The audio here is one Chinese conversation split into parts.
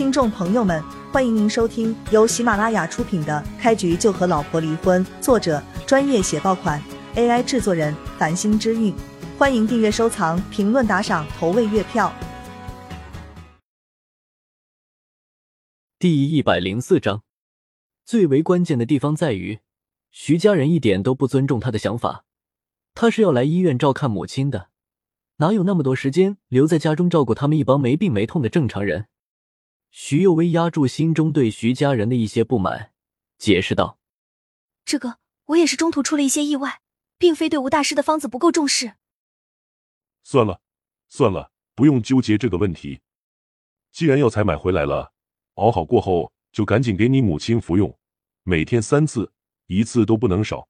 听众朋友们，欢迎您收听由喜马拉雅出品的《开局就和老婆离婚》，作者专业写爆款，AI 制作人繁星之韵。欢迎订阅、收藏、评论、打赏、投喂月票。第一百零四章，最为关键的地方在于，徐家人一点都不尊重他的想法。他是要来医院照看母亲的，哪有那么多时间留在家中照顾他们一帮没病没痛的正常人？徐幼薇压住心中对徐家人的一些不满，解释道：“这个我也是中途出了一些意外，并非对吴大师的方子不够重视。算了，算了，不用纠结这个问题。既然药材买回来了，熬好过后就赶紧给你母亲服用，每天三次，一次都不能少。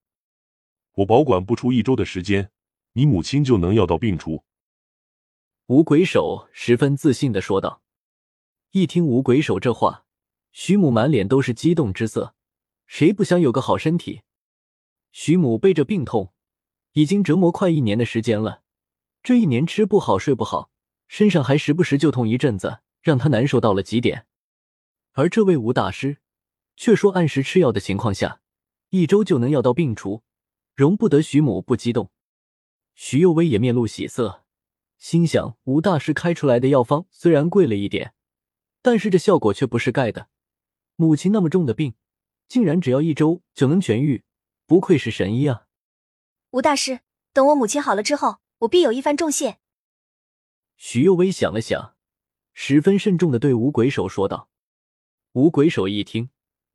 我保管不出一周的时间，你母亲就能药到病除。”吴鬼手十分自信的说道。一听吴鬼手这话，徐母满脸都是激动之色。谁不想有个好身体？徐母背着病痛，已经折磨快一年的时间了。这一年吃不好睡不好，身上还时不时就痛一阵子，让她难受到了极点。而这位吴大师却说，按时吃药的情况下，一周就能药到病除，容不得徐母不激动。徐幼薇也面露喜色，心想：吴大师开出来的药方虽然贵了一点。但是这效果却不是盖的，母亲那么重的病，竟然只要一周就能痊愈，不愧是神医啊！吴大师，等我母亲好了之后，我必有一番重谢。徐幼薇想了想，十分慎重的对吴鬼手说道。吴鬼手一听，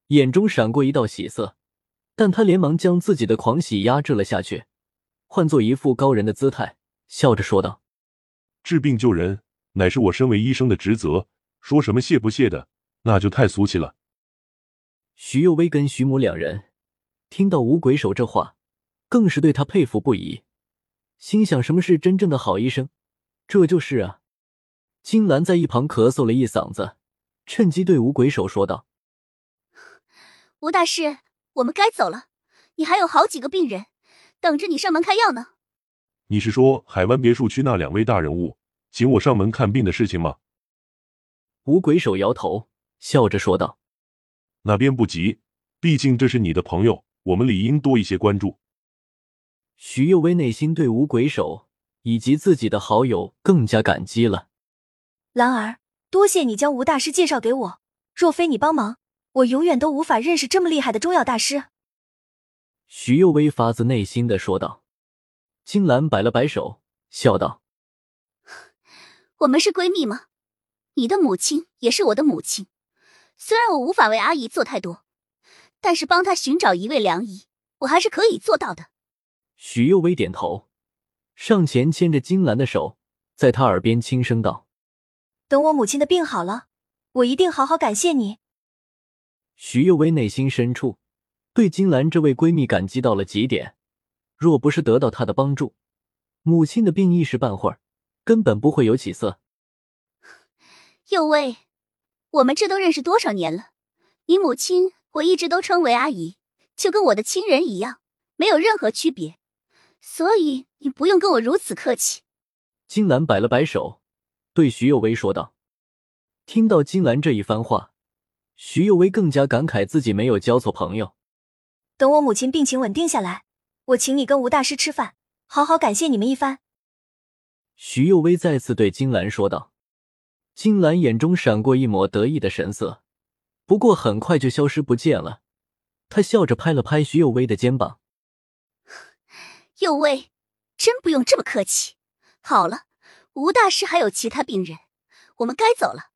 眼中闪过一道喜色，但他连忙将自己的狂喜压制了下去，换做一副高人的姿态，笑着说道：“治病救人，乃是我身为医生的职责。”说什么谢不谢的，那就太俗气了。徐幼薇跟徐母两人听到吴鬼手这话，更是对他佩服不已，心想：什么是真正的好医生？这就是啊。金兰在一旁咳嗽了一嗓子，趁机对吴鬼手说道：“ 吴大师，我们该走了。你还有好几个病人等着你上门开药呢。”你是说海湾别墅区那两位大人物请我上门看病的事情吗？吴鬼手摇头，笑着说道：“那边不急，毕竟这是你的朋友，我们理应多一些关注。”徐幼薇内心对吴鬼手以及自己的好友更加感激了。兰儿，多谢你将吴大师介绍给我，若非你帮忙，我永远都无法认识这么厉害的中药大师。”徐幼薇发自内心的说道。金兰摆了摆手，笑道：“我们是闺蜜吗？”你的母亲也是我的母亲，虽然我无法为阿姨做太多，但是帮她寻找一位良医，我还是可以做到的。许幼薇点头，上前牵着金兰的手，在她耳边轻声道：“等我母亲的病好了，我一定好好感谢你。”许幼薇内心深处对金兰这位闺蜜感激到了极点，若不是得到她的帮助，母亲的病一时半会儿根本不会有起色。幼薇，我们这都认识多少年了？你母亲我一直都称为阿姨，就跟我的亲人一样，没有任何区别。所以你不用跟我如此客气。金兰摆了摆手，对徐幼薇说道。听到金兰这一番话，徐幼薇更加感慨自己没有交错朋友。等我母亲病情稳定下来，我请你跟吴大师吃饭，好好感谢你们一番。徐幼薇再次对金兰说道。金兰眼中闪过一抹得意的神色，不过很快就消失不见了。她笑着拍了拍徐幼薇的肩膀：“幼薇，真不用这么客气。好了，吴大师还有其他病人，我们该走了。”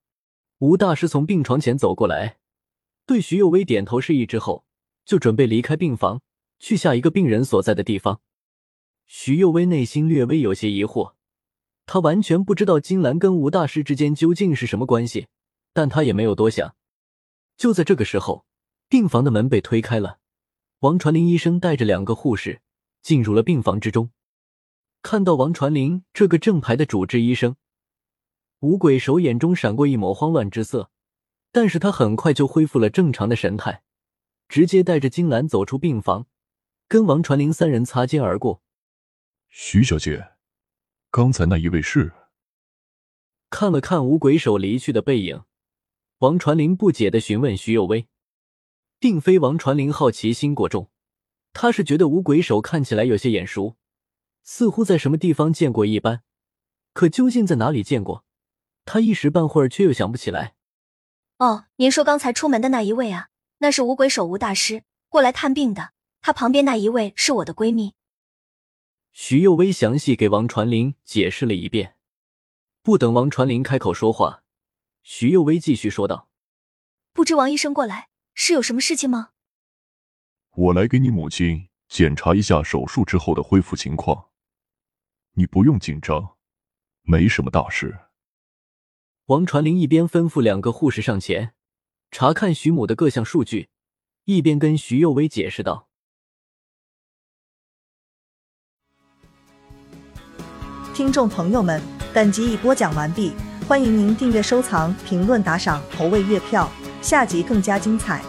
吴大师从病床前走过来，对徐幼薇点头示意之后，就准备离开病房，去下一个病人所在的地方。徐幼薇内心略微有些疑惑。他完全不知道金兰跟吴大师之间究竟是什么关系，但他也没有多想。就在这个时候，病房的门被推开了，王传林医生带着两个护士进入了病房之中。看到王传林这个正牌的主治医生，吴鬼手眼中闪过一抹慌乱之色，但是他很快就恢复了正常的神态，直接带着金兰走出病房，跟王传林三人擦肩而过。徐小姐。刚才那一位是？看了看五鬼手离去的背影，王传林不解的询问徐有威，并非王传林好奇心过重，他是觉得五鬼手看起来有些眼熟，似乎在什么地方见过一般，可究竟在哪里见过，他一时半会儿却又想不起来。哦，您说刚才出门的那一位啊，那是五鬼手吴大师过来探病的，他旁边那一位是我的闺蜜。徐幼薇详细给王传林解释了一遍，不等王传林开口说话。徐幼薇继续说道：“不知王医生过来是有什么事情吗？我来给你母亲检查一下手术之后的恢复情况，你不用紧张，没什么大事。”王传林一边吩咐两个护士上前查看徐母的各项数据，一边跟徐幼薇解释道：“听众朋友们，本集已播讲完毕。”欢迎您订阅、收藏、评论、打赏、投喂月票，下集更加精彩。